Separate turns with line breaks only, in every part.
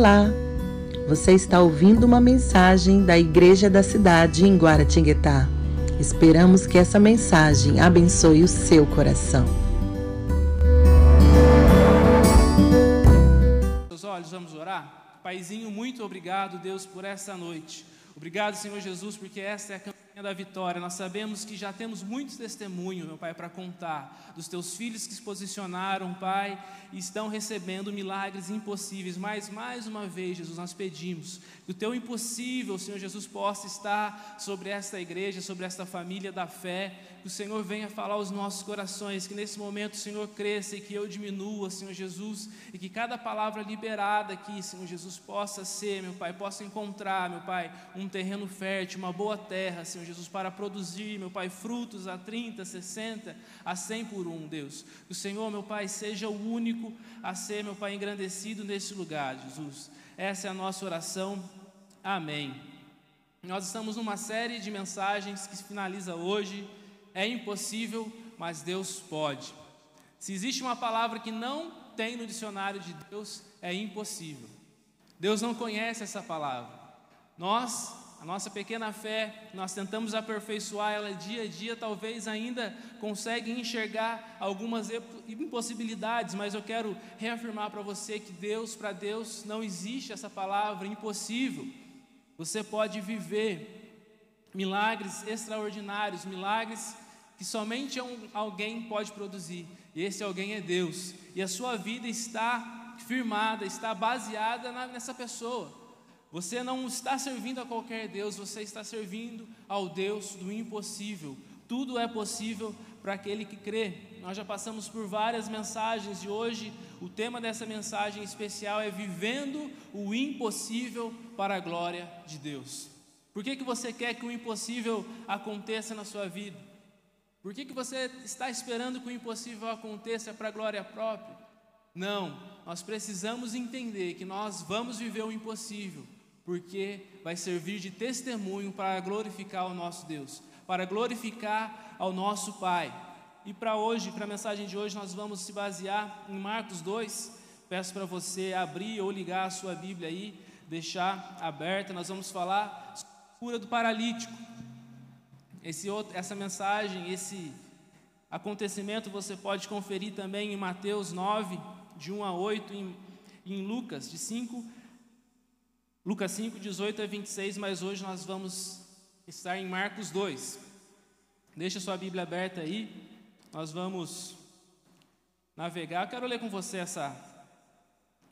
Olá! Você está ouvindo uma mensagem da Igreja da Cidade em Guaratinguetá. Esperamos que essa mensagem abençoe o seu coração.
Seus olhos, vamos orar? Paizinho, muito obrigado, Deus, por essa noite. Obrigado, Senhor Jesus, porque essa é a da vitória. Nós sabemos que já temos muitos testemunhos, meu Pai, para contar dos teus filhos que se posicionaram, Pai, e estão recebendo milagres impossíveis. Mas mais uma vez, Jesus, nós pedimos que o teu impossível, Senhor Jesus, possa estar sobre esta igreja, sobre esta família da fé. Que o Senhor venha falar aos nossos corações, que nesse momento o Senhor cresça e que eu diminua, Senhor Jesus, e que cada palavra liberada aqui, Senhor Jesus, possa ser, meu Pai, possa encontrar, meu Pai, um terreno fértil, uma boa terra, Senhor Jesus, para produzir, meu Pai, frutos a 30, 60, a 100 por um, Deus. Que o Senhor, meu Pai, seja o único a ser, meu Pai, engrandecido nesse lugar, Jesus. Essa é a nossa oração. Amém. Nós estamos numa série de mensagens que finaliza hoje. É impossível, mas Deus pode. Se existe uma palavra que não tem no dicionário de Deus, é impossível. Deus não conhece essa palavra. Nós, a nossa pequena fé, nós tentamos aperfeiçoar ela dia a dia, talvez ainda consegue enxergar algumas impossibilidades, mas eu quero reafirmar para você que Deus, para Deus, não existe essa palavra impossível. Você pode viver milagres extraordinários, milagres que somente um, alguém pode produzir, e esse alguém é Deus, e a sua vida está firmada, está baseada na, nessa pessoa. Você não está servindo a qualquer Deus, você está servindo ao Deus do impossível. Tudo é possível para aquele que crê. Nós já passamos por várias mensagens e hoje o tema dessa mensagem especial é vivendo o impossível para a glória de Deus. Por que, que você quer que o impossível aconteça na sua vida? Por que, que você está esperando que o impossível aconteça para a glória própria? Não, nós precisamos entender que nós vamos viver o impossível porque vai servir de testemunho para glorificar o nosso Deus, para glorificar ao nosso Pai. E para hoje, para a mensagem de hoje, nós vamos se basear em Marcos 2. Peço para você abrir ou ligar a sua Bíblia aí, deixar aberta. Nós vamos falar sobre a cura do paralítico. Esse outro, essa mensagem, esse acontecimento você pode conferir também em Mateus 9, de 1 a 8, em, em Lucas, de 5 Lucas 5, 18 a 26, mas hoje nós vamos estar em Marcos 2. Deixa sua Bíblia aberta aí, nós vamos navegar. Eu quero ler com você essa,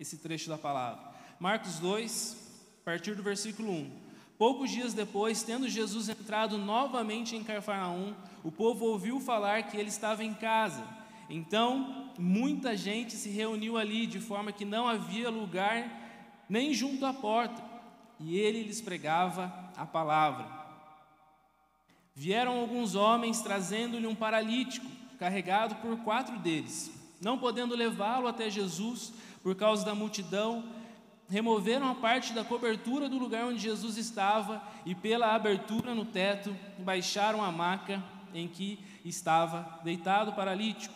esse trecho da palavra. Marcos 2, a partir do versículo 1. Poucos dias depois, tendo Jesus entrado novamente em Cafarnaum, o povo ouviu falar que ele estava em casa. Então, muita gente se reuniu ali, de forma que não havia lugar nem junto à porta, e ele lhes pregava a palavra. Vieram alguns homens trazendo-lhe um paralítico, carregado por quatro deles. Não podendo levá-lo até Jesus por causa da multidão, removeram a parte da cobertura do lugar onde Jesus estava e, pela abertura no teto, baixaram a maca em que estava deitado o paralítico.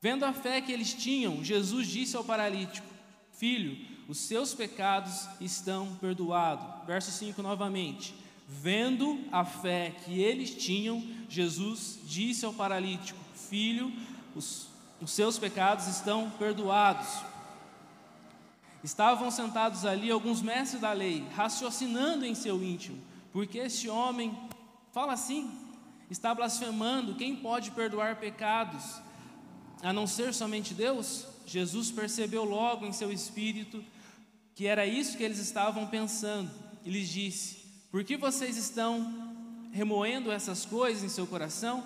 Vendo a fé que eles tinham, Jesus disse ao paralítico: Filho, os seus pecados estão perdoados. Verso 5 novamente. Vendo a fé que eles tinham, Jesus disse ao paralítico: Filho, os, os seus pecados estão perdoados. Estavam sentados ali alguns mestres da lei, raciocinando em seu íntimo, porque este homem fala assim, está blasfemando, quem pode perdoar pecados a não ser somente Deus? Jesus percebeu logo em seu espírito que era isso que eles estavam pensando e lhes disse: Por que vocês estão remoendo essas coisas em seu coração?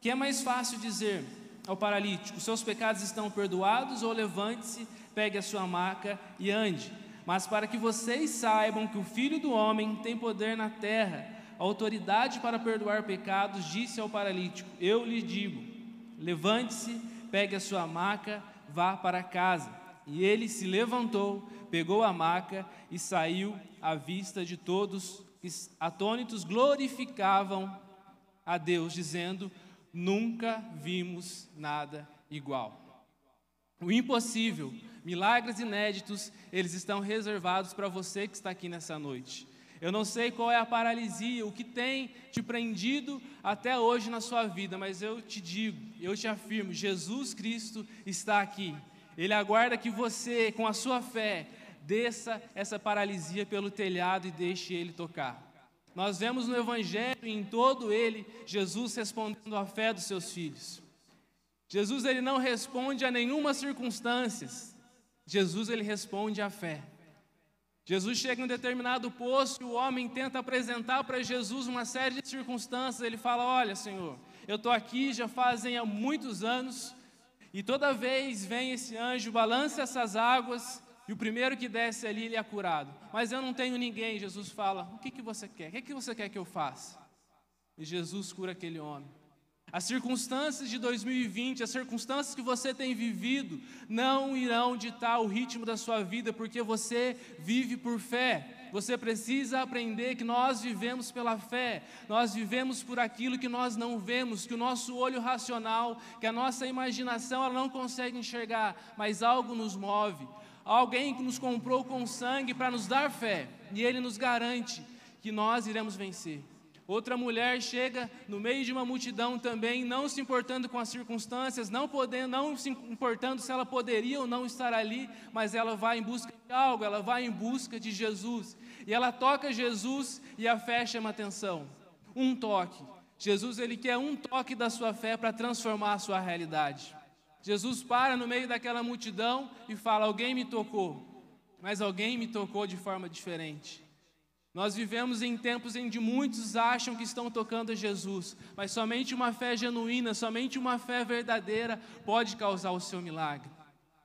Que é mais fácil dizer ao paralítico: Seus pecados estão perdoados, ou levante-se, pegue a sua maca e ande. Mas para que vocês saibam que o Filho do Homem tem poder na terra, autoridade para perdoar pecados, disse ao paralítico: Eu lhe digo: levante-se, pegue a sua maca vá para casa. E ele se levantou, pegou a maca e saiu à vista de todos, atônitos glorificavam a Deus, dizendo: Nunca vimos nada igual. O impossível Milagres inéditos, eles estão reservados para você que está aqui nessa noite. Eu não sei qual é a paralisia, o que tem te prendido até hoje na sua vida, mas eu te digo, eu te afirmo: Jesus Cristo está aqui. Ele aguarda que você, com a sua fé, desça essa paralisia pelo telhado e deixe ele tocar. Nós vemos no Evangelho, em todo ele, Jesus respondendo à fé dos seus filhos. Jesus ele não responde a nenhuma circunstância. Jesus ele responde à fé. Jesus chega em um determinado posto e o homem tenta apresentar para Jesus uma série de circunstâncias. Ele fala: Olha, Senhor, eu estou aqui já fazem há muitos anos e toda vez vem esse anjo, balança essas águas e o primeiro que desce ali ele é curado. Mas eu não tenho ninguém. Jesus fala: O que, que você quer? O que, que você quer que eu faça? E Jesus cura aquele homem. As circunstâncias de 2020, as circunstâncias que você tem vivido, não irão ditar o ritmo da sua vida, porque você vive por fé. Você precisa aprender que nós vivemos pela fé, nós vivemos por aquilo que nós não vemos, que o nosso olho racional, que a nossa imaginação ela não consegue enxergar, mas algo nos move. Alguém que nos comprou com sangue para nos dar fé, e ele nos garante que nós iremos vencer. Outra mulher chega no meio de uma multidão também, não se importando com as circunstâncias, não podendo, não se importando se ela poderia ou não estar ali, mas ela vai em busca de algo, ela vai em busca de Jesus. E ela toca Jesus e a fé chama atenção. Um toque. Jesus ele quer um toque da sua fé para transformar a sua realidade. Jesus para no meio daquela multidão e fala: "Alguém me tocou". Mas alguém me tocou de forma diferente. Nós vivemos em tempos em que muitos acham que estão tocando a Jesus, mas somente uma fé genuína, somente uma fé verdadeira pode causar o seu milagre.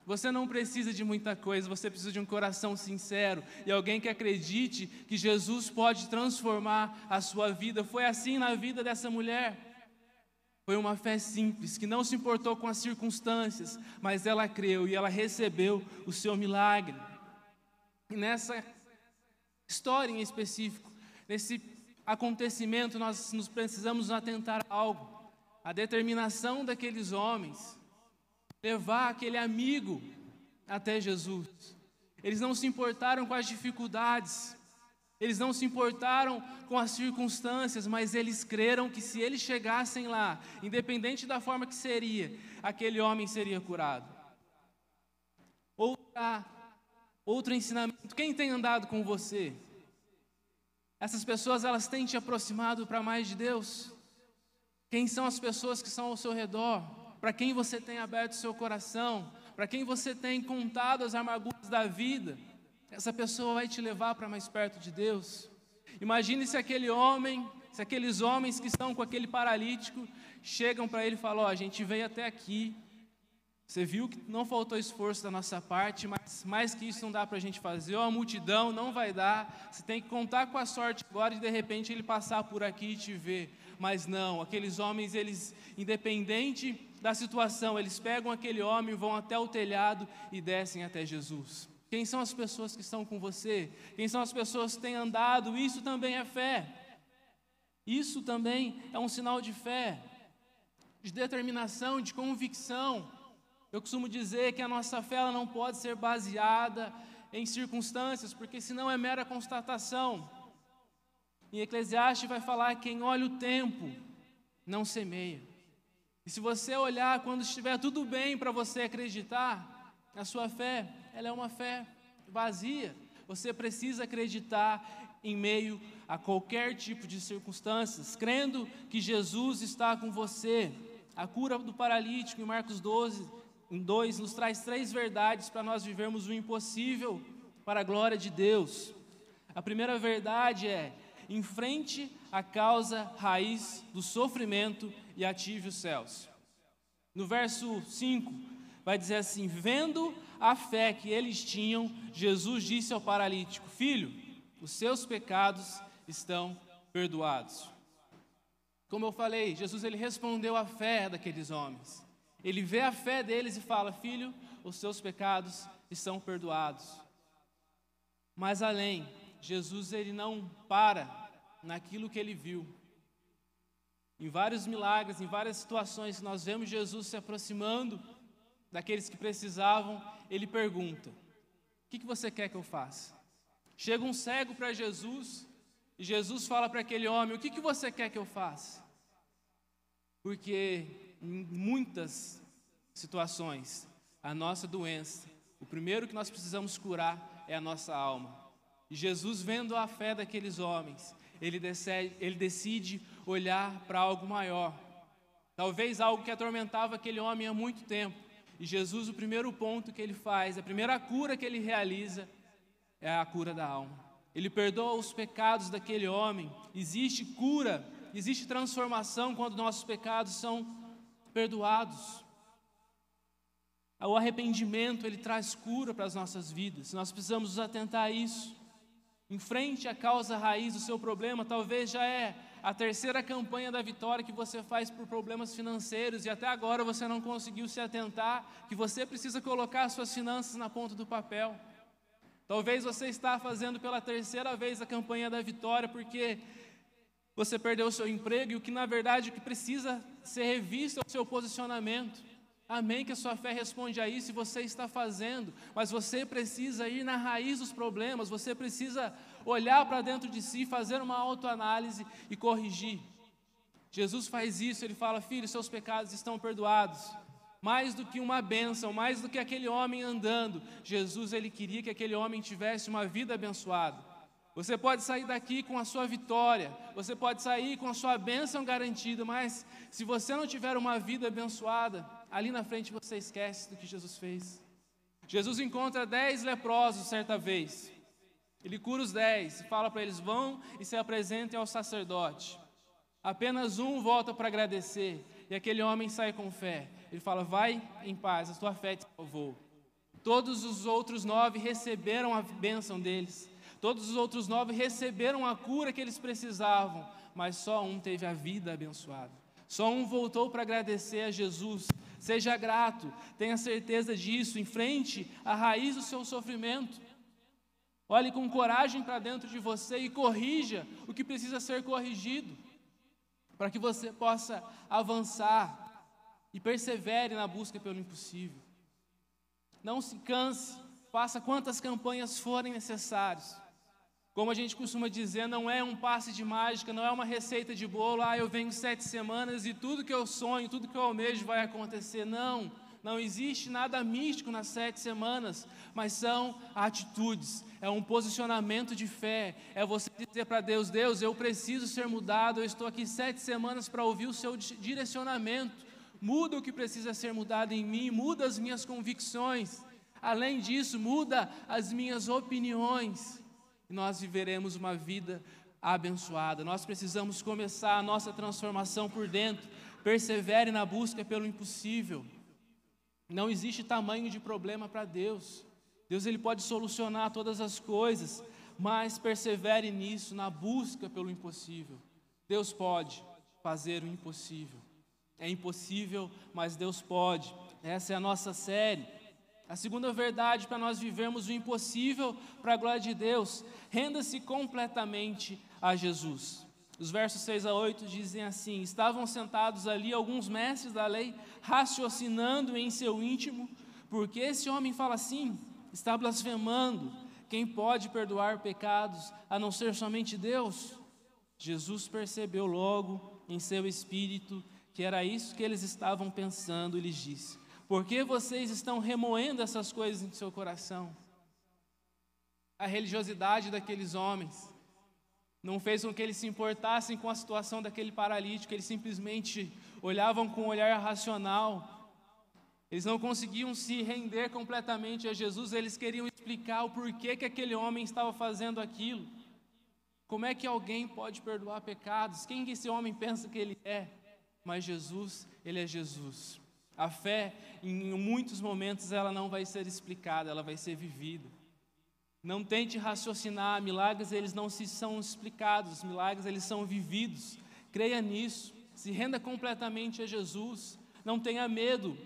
Você não precisa de muita coisa, você precisa de um coração sincero e alguém que acredite que Jesus pode transformar a sua vida. Foi assim na vida dessa mulher. Foi uma fé simples, que não se importou com as circunstâncias, mas ela creu e ela recebeu o seu milagre. E nessa história em específico, nesse acontecimento, nós nos precisamos atentar a algo. A determinação daqueles homens, levar aquele amigo até Jesus. Eles não se importaram com as dificuldades, eles não se importaram com as circunstâncias, mas eles creram que se eles chegassem lá, independente da forma que seria, aquele homem seria curado. Outra Outro ensinamento, quem tem andado com você? Essas pessoas, elas têm te aproximado para mais de Deus? Quem são as pessoas que estão ao seu redor? Para quem você tem aberto seu coração? Para quem você tem contado as amarguras da vida? Essa pessoa vai te levar para mais perto de Deus. Imagine se aquele homem, se aqueles homens que estão com aquele paralítico chegam para ele e falam: Ó, oh, a gente veio até aqui, você viu que não faltou esforço da nossa parte, mas mais que isso não dá para a gente fazer. Ou a multidão não vai dar. Você tem que contar com a sorte agora de de repente ele passar por aqui e te ver. Mas não, aqueles homens, eles, independente da situação, eles pegam aquele homem, vão até o telhado e descem até Jesus. Quem são as pessoas que estão com você? Quem são as pessoas que têm andado? Isso também é fé. Isso também é um sinal de fé, de determinação, de convicção. Eu costumo dizer que a nossa fé não pode ser baseada em circunstâncias, porque senão é mera constatação. Em Eclesiastes vai falar que quem olha o tempo não semeia. E se você olhar quando estiver tudo bem para você acreditar, a sua fé, ela é uma fé vazia. Você precisa acreditar em meio a qualquer tipo de circunstâncias, crendo que Jesus está com você. A cura do paralítico em Marcos 12 em 2 nos traz três verdades para nós vivermos o impossível para a glória de Deus. A primeira verdade é: enfrente a causa raiz do sofrimento e ative os céus. No verso 5, vai dizer assim: Vendo a fé que eles tinham, Jesus disse ao paralítico: Filho, os seus pecados estão perdoados. Como eu falei, Jesus ele respondeu à fé daqueles homens. Ele vê a fé deles e fala: Filho, os seus pecados estão perdoados. Mas além, Jesus ele não para naquilo que ele viu. Em vários milagres, em várias situações, nós vemos Jesus se aproximando daqueles que precisavam, ele pergunta: O que, que você quer que eu faça? Chega um cego para Jesus e Jesus fala para aquele homem: O que, que você quer que eu faça? Porque em muitas situações, a nossa doença, o primeiro que nós precisamos curar é a nossa alma. E Jesus, vendo a fé daqueles homens, ele decide, ele decide olhar para algo maior. Talvez algo que atormentava aquele homem há muito tempo. E Jesus, o primeiro ponto que ele faz, a primeira cura que ele realiza, é a cura da alma. Ele perdoa os pecados daquele homem. Existe cura, existe transformação quando nossos pecados são perdoados. O arrependimento, ele traz cura para as nossas vidas. Nós precisamos nos atentar a isso. Em frente à causa raiz do seu problema, talvez já é a terceira campanha da vitória que você faz por problemas financeiros e até agora você não conseguiu se atentar que você precisa colocar suas finanças na ponta do papel. Talvez você está fazendo pela terceira vez a campanha da vitória porque você perdeu o seu emprego e o que na verdade o que precisa ser revisto é o seu posicionamento. Amém que a sua fé responde a isso e você está fazendo, mas você precisa ir na raiz dos problemas, você precisa olhar para dentro de si, fazer uma autoanálise e corrigir. Jesus faz isso, ele fala: Filho, seus pecados estão perdoados. Mais do que uma bênção, mais do que aquele homem andando, Jesus ele queria que aquele homem tivesse uma vida abençoada. Você pode sair daqui com a sua vitória, você pode sair com a sua bênção garantida, mas se você não tiver uma vida abençoada, ali na frente você esquece do que Jesus fez. Jesus encontra dez leprosos certa vez. Ele cura os dez fala para eles: vão e se apresentem ao sacerdote. Apenas um volta para agradecer e aquele homem sai com fé. Ele fala: vai em paz, a tua fé te salvou. Todos os outros nove receberam a bênção deles. Todos os outros nove receberam a cura que eles precisavam, mas só um teve a vida abençoada. Só um voltou para agradecer a Jesus Seja grato, tenha certeza disso, enfrente a raiz do seu sofrimento. Olhe com coragem para dentro de você e corrija o que precisa ser corrigido, para que você possa avançar e persevere na busca pelo impossível. Não se canse, faça quantas campanhas forem necessárias. Como a gente costuma dizer, não é um passe de mágica, não é uma receita de bolo, ah, eu venho sete semanas e tudo que eu sonho, tudo que eu almejo vai acontecer. Não, não existe nada místico nas sete semanas, mas são atitudes, é um posicionamento de fé, é você dizer para Deus: Deus, eu preciso ser mudado, eu estou aqui sete semanas para ouvir o seu direcionamento, muda o que precisa ser mudado em mim, muda as minhas convicções, além disso, muda as minhas opiniões e nós viveremos uma vida abençoada. Nós precisamos começar a nossa transformação por dentro. Persevere na busca pelo impossível. Não existe tamanho de problema para Deus. Deus ele pode solucionar todas as coisas, mas persevere nisso, na busca pelo impossível. Deus pode fazer o impossível. É impossível, mas Deus pode. Essa é a nossa série. A segunda verdade para nós vivermos o impossível para a glória de Deus, renda-se completamente a Jesus. Os versos 6 a 8 dizem assim: Estavam sentados ali alguns mestres da lei, raciocinando em seu íntimo, porque esse homem fala assim, está blasfemando. Quem pode perdoar pecados a não ser somente Deus? Jesus percebeu logo em seu espírito que era isso que eles estavam pensando e lhes disse: por que vocês estão remoendo essas coisas em seu coração? A religiosidade daqueles homens não fez com que eles se importassem com a situação daquele paralítico, eles simplesmente olhavam com um olhar racional. Eles não conseguiam se render completamente a Jesus, eles queriam explicar o porquê que aquele homem estava fazendo aquilo. Como é que alguém pode perdoar pecados? Quem que esse homem pensa que ele é? Mas Jesus, ele é Jesus. A fé, em muitos momentos, ela não vai ser explicada, ela vai ser vivida. Não tente raciocinar, milagres eles não se são explicados, milagres eles são vividos. Creia nisso, se renda completamente a Jesus. Não tenha medo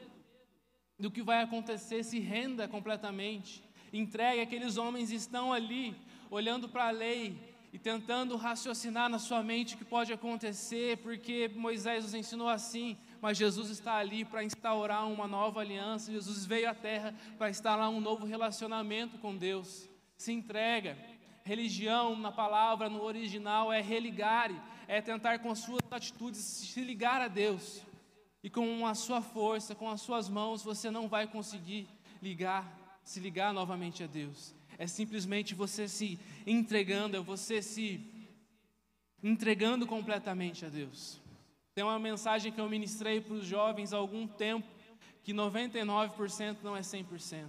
do que vai acontecer, se renda completamente. Entregue, aqueles homens estão ali, olhando para a lei e tentando raciocinar na sua mente o que pode acontecer, porque Moisés nos ensinou assim mas Jesus está ali para instaurar uma nova aliança. Jesus veio à terra para instalar um novo relacionamento com Deus. Se entrega. Religião, na palavra, no original, é religare, é tentar com as suas atitudes se ligar a Deus. E com a sua força, com as suas mãos, você não vai conseguir ligar, se ligar novamente a Deus. É simplesmente você se entregando, é você se entregando completamente a Deus. Tem uma mensagem que eu ministrei para os jovens há algum tempo, que 99% não é 100%.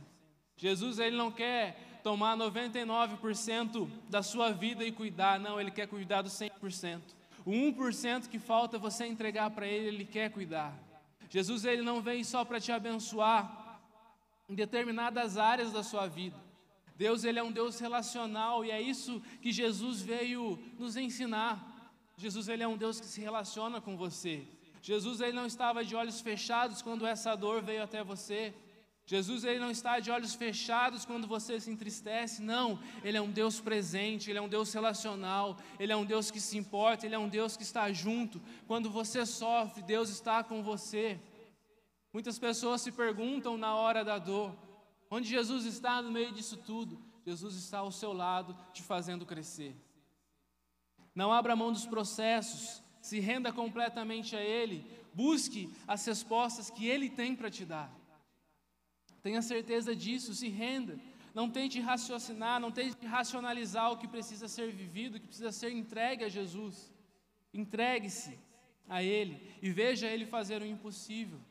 Jesus ele não quer tomar 99% da sua vida e cuidar, não, ele quer cuidar do 100%. O 1% que falta você entregar para ele, ele quer cuidar. Jesus ele não vem só para te abençoar em determinadas áreas da sua vida. Deus ele é um Deus relacional e é isso que Jesus veio nos ensinar. Jesus ele é um Deus que se relaciona com você. Jesus ele não estava de olhos fechados quando essa dor veio até você. Jesus ele não está de olhos fechados quando você se entristece, não. Ele é um Deus presente, ele é um Deus relacional, ele é um Deus que se importa, ele é um Deus que está junto. Quando você sofre, Deus está com você. Muitas pessoas se perguntam na hora da dor: Onde Jesus está no meio disso tudo? Jesus está ao seu lado, te fazendo crescer. Não abra mão dos processos, se renda completamente a Ele, busque as respostas que Ele tem para te dar. Tenha certeza disso, se renda. Não tente raciocinar, não tente racionalizar o que precisa ser vivido, o que precisa ser entregue a Jesus. Entregue-se a Ele e veja Ele fazer o impossível.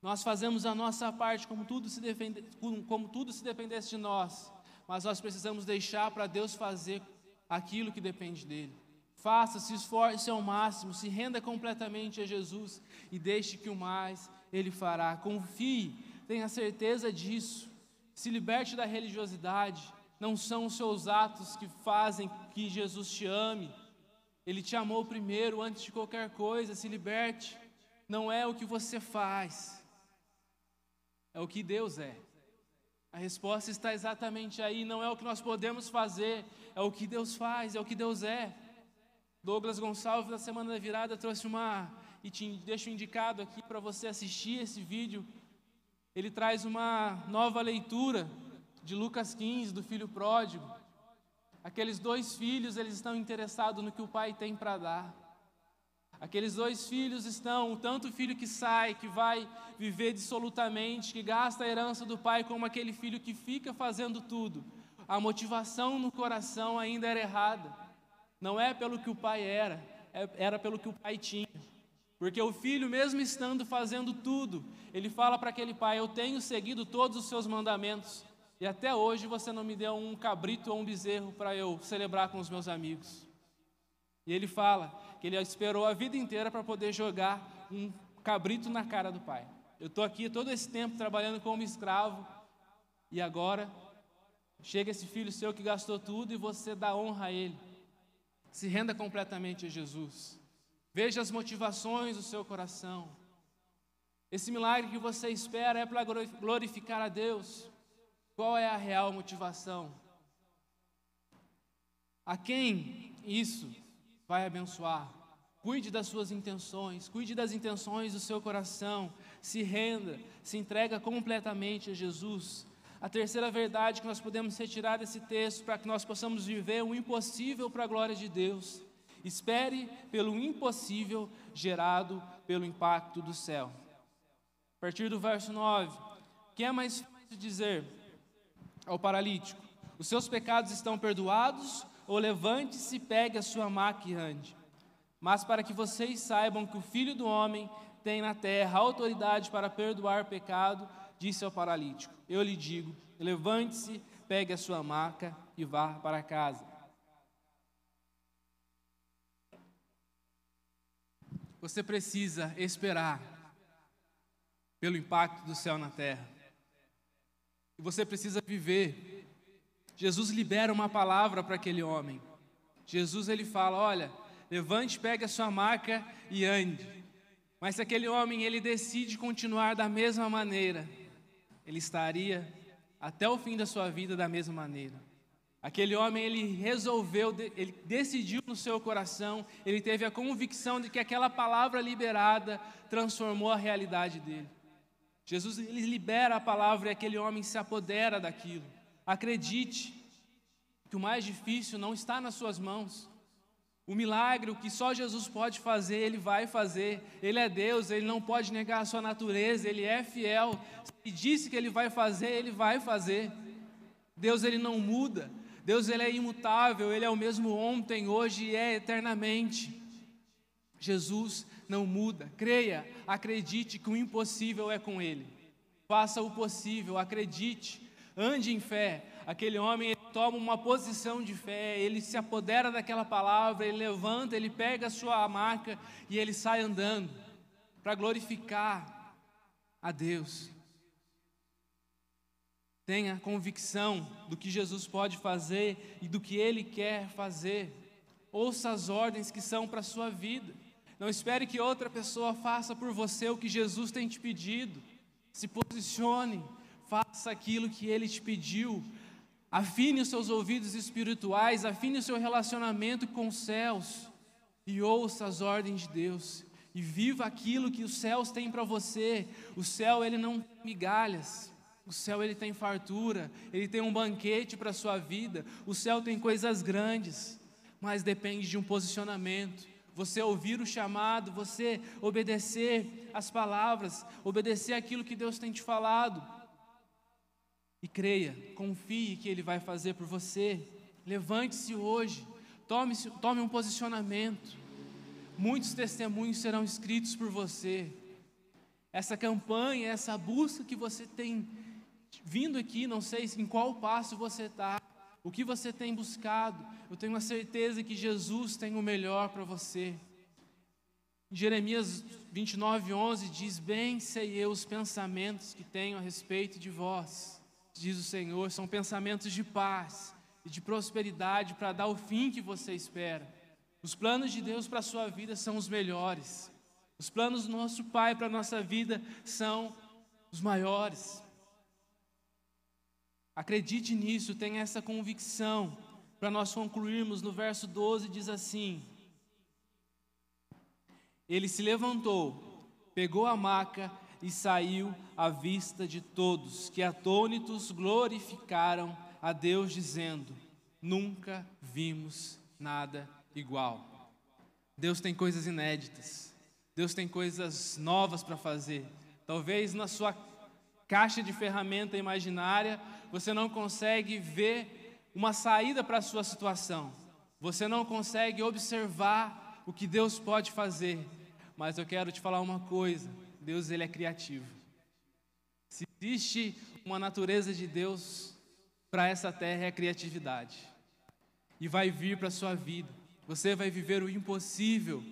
Nós fazemos a nossa parte como tudo se, defende, como tudo se dependesse de nós, mas nós precisamos deixar para Deus fazer aquilo que depende dele. Faça, se esforce ao máximo, se renda completamente a Jesus e deixe que o mais Ele fará. Confie, tenha certeza disso. Se liberte da religiosidade. Não são os seus atos que fazem que Jesus te ame. Ele te amou primeiro, antes de qualquer coisa. Se liberte. Não é o que você faz é o que Deus é. A resposta está exatamente aí, não é o que nós podemos fazer, é o que Deus faz, é o que Deus é. Douglas Gonçalves, na semana da virada, trouxe uma, e te deixo indicado aqui para você assistir esse vídeo. Ele traz uma nova leitura de Lucas 15, do filho pródigo. Aqueles dois filhos, eles estão interessados no que o pai tem para dar. Aqueles dois filhos estão, tanto o filho que sai, que vai viver dissolutamente, que gasta a herança do pai, como aquele filho que fica fazendo tudo. A motivação no coração ainda era errada. Não é pelo que o pai era, é, era pelo que o pai tinha. Porque o filho, mesmo estando fazendo tudo, ele fala para aquele pai: Eu tenho seguido todos os seus mandamentos, e até hoje você não me deu um cabrito ou um bezerro para eu celebrar com os meus amigos. E ele fala que ele esperou a vida inteira para poder jogar um cabrito na cara do pai. Eu estou aqui todo esse tempo trabalhando como escravo e agora chega esse filho seu que gastou tudo e você dá honra a ele. Se renda completamente a Jesus. Veja as motivações do seu coração. Esse milagre que você espera é para glorificar a Deus. Qual é a real motivação? A quem isso vai abençoar. Cuide das suas intenções, cuide das intenções do seu coração, se renda, se entrega completamente a Jesus. A terceira verdade que nós podemos retirar desse texto para que nós possamos viver o impossível para a glória de Deus. Espere pelo impossível gerado pelo impacto do céu. A partir do verso 9, que é mais fácil dizer ao paralítico: Os seus pecados estão perdoados ou levante-se pegue a sua maca e ande. Mas para que vocês saibam que o Filho do Homem tem na terra autoridade para perdoar pecado, disse ao paralítico: Eu lhe digo, levante-se, pegue a sua maca e vá para casa. Você precisa esperar pelo impacto do céu na terra. E você precisa viver Jesus libera uma palavra para aquele homem. Jesus ele fala: "Olha, levante, pegue a sua maca e ande". Mas se aquele homem ele decide continuar da mesma maneira, ele estaria até o fim da sua vida da mesma maneira. Aquele homem, ele resolveu, ele decidiu no seu coração, ele teve a convicção de que aquela palavra liberada transformou a realidade dele. Jesus ele libera a palavra e aquele homem se apodera daquilo. Acredite que o mais difícil não está nas suas mãos. O milagre, o que só Jesus pode fazer, Ele vai fazer. Ele é Deus, Ele não pode negar a sua natureza, Ele é fiel. Se disse que Ele vai fazer, Ele vai fazer. Deus, Ele não muda. Deus, Ele é imutável, Ele é o mesmo ontem, hoje e é eternamente. Jesus não muda. Creia, acredite que o impossível é com Ele. Faça o possível, acredite, ande em fé. Aquele homem toma uma posição de fé, ele se apodera daquela palavra, ele levanta, ele pega a sua marca e ele sai andando para glorificar a Deus. Tenha convicção do que Jesus pode fazer e do que ele quer fazer. Ouça as ordens que são para a sua vida. Não espere que outra pessoa faça por você o que Jesus tem te pedido. Se posicione, faça aquilo que ele te pediu. Afine os seus ouvidos espirituais, afine o seu relacionamento com os céus e ouça as ordens de Deus e viva aquilo que os céus têm para você. O céu ele não tem migalhas. O céu ele tem fartura, ele tem um banquete para a sua vida. O céu tem coisas grandes, mas depende de um posicionamento. Você ouvir o chamado, você obedecer as palavras, obedecer aquilo que Deus tem te falado. E creia, confie que Ele vai fazer por você. Levante-se hoje, tome, tome um posicionamento. Muitos testemunhos serão escritos por você. Essa campanha, essa busca que você tem vindo aqui, não sei em qual passo você está, o que você tem buscado, eu tenho a certeza que Jesus tem o melhor para você. Jeremias 29, 11 diz: Bem sei eu os pensamentos que tenho a respeito de vós diz o Senhor, são pensamentos de paz e de prosperidade para dar o fim que você espera. Os planos de Deus para a sua vida são os melhores. Os planos do nosso Pai para a nossa vida são os maiores. Acredite nisso, tenha essa convicção. Para nós concluirmos, no verso 12 diz assim: Ele se levantou, pegou a maca e saiu à vista de todos, que atônitos glorificaram a Deus, dizendo: Nunca vimos nada igual. Deus tem coisas inéditas, Deus tem coisas novas para fazer. Talvez na sua caixa de ferramenta imaginária você não consegue ver uma saída para a sua situação, você não consegue observar o que Deus pode fazer, mas eu quero te falar uma coisa: Deus ele é criativo. Se existe uma natureza de Deus para essa terra é a criatividade. E vai vir para a sua vida. Você vai viver o impossível.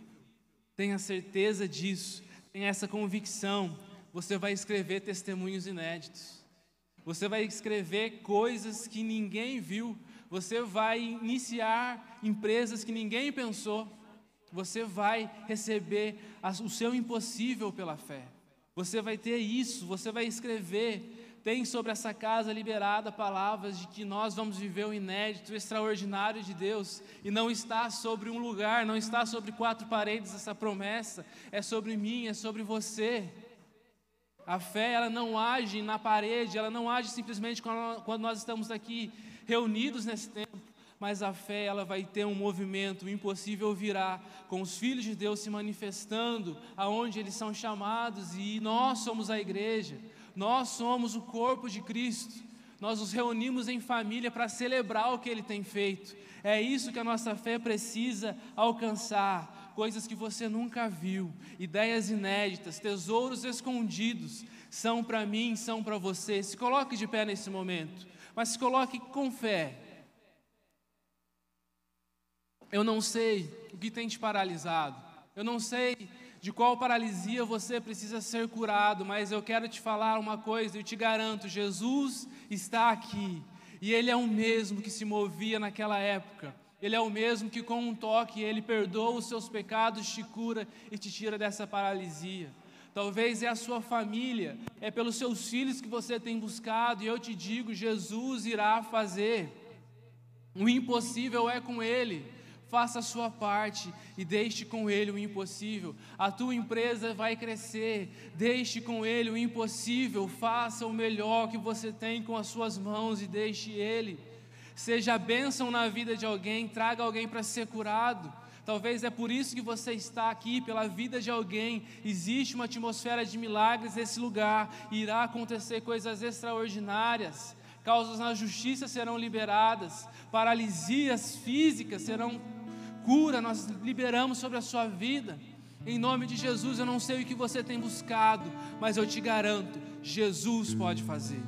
Tenha certeza disso. Tenha essa convicção. Você vai escrever testemunhos inéditos. Você vai escrever coisas que ninguém viu. Você vai iniciar empresas que ninguém pensou. Você vai receber o seu impossível pela fé. Você vai ter isso, você vai escrever. Tem sobre essa casa liberada palavras de que nós vamos viver o inédito, o extraordinário de Deus. E não está sobre um lugar, não está sobre quatro paredes essa promessa. É sobre mim, é sobre você. A fé, ela não age na parede, ela não age simplesmente quando nós estamos aqui reunidos nesse tempo mas a fé ela vai ter um movimento, o impossível virá, com os filhos de Deus se manifestando aonde eles são chamados e nós somos a igreja, nós somos o corpo de Cristo. Nós nos reunimos em família para celebrar o que ele tem feito. É isso que a nossa fé precisa alcançar. Coisas que você nunca viu, ideias inéditas, tesouros escondidos, são para mim, são para você. Se coloque de pé nesse momento, mas se coloque com fé eu não sei o que tem te paralisado. Eu não sei de qual paralisia você precisa ser curado, mas eu quero te falar uma coisa, eu te garanto, Jesus está aqui. E ele é o mesmo que se movia naquela época. Ele é o mesmo que com um toque ele perdoa os seus pecados, te cura e te tira dessa paralisia. Talvez é a sua família, é pelos seus filhos que você tem buscado, e eu te digo: Jesus irá fazer. O impossível é com Ele. Faça a sua parte e deixe com Ele o impossível. A tua empresa vai crescer. Deixe com Ele o impossível. Faça o melhor que você tem com as suas mãos e deixe Ele. Seja bênção na vida de alguém, traga alguém para ser curado. Talvez é por isso que você está aqui, pela vida de alguém. Existe uma atmosfera de milagres nesse lugar. Irá acontecer coisas extraordinárias. Causas na justiça serão liberadas. Paralisias físicas serão cura. Nós liberamos sobre a sua vida. Em nome de Jesus, eu não sei o que você tem buscado, mas eu te garanto: Jesus pode fazer.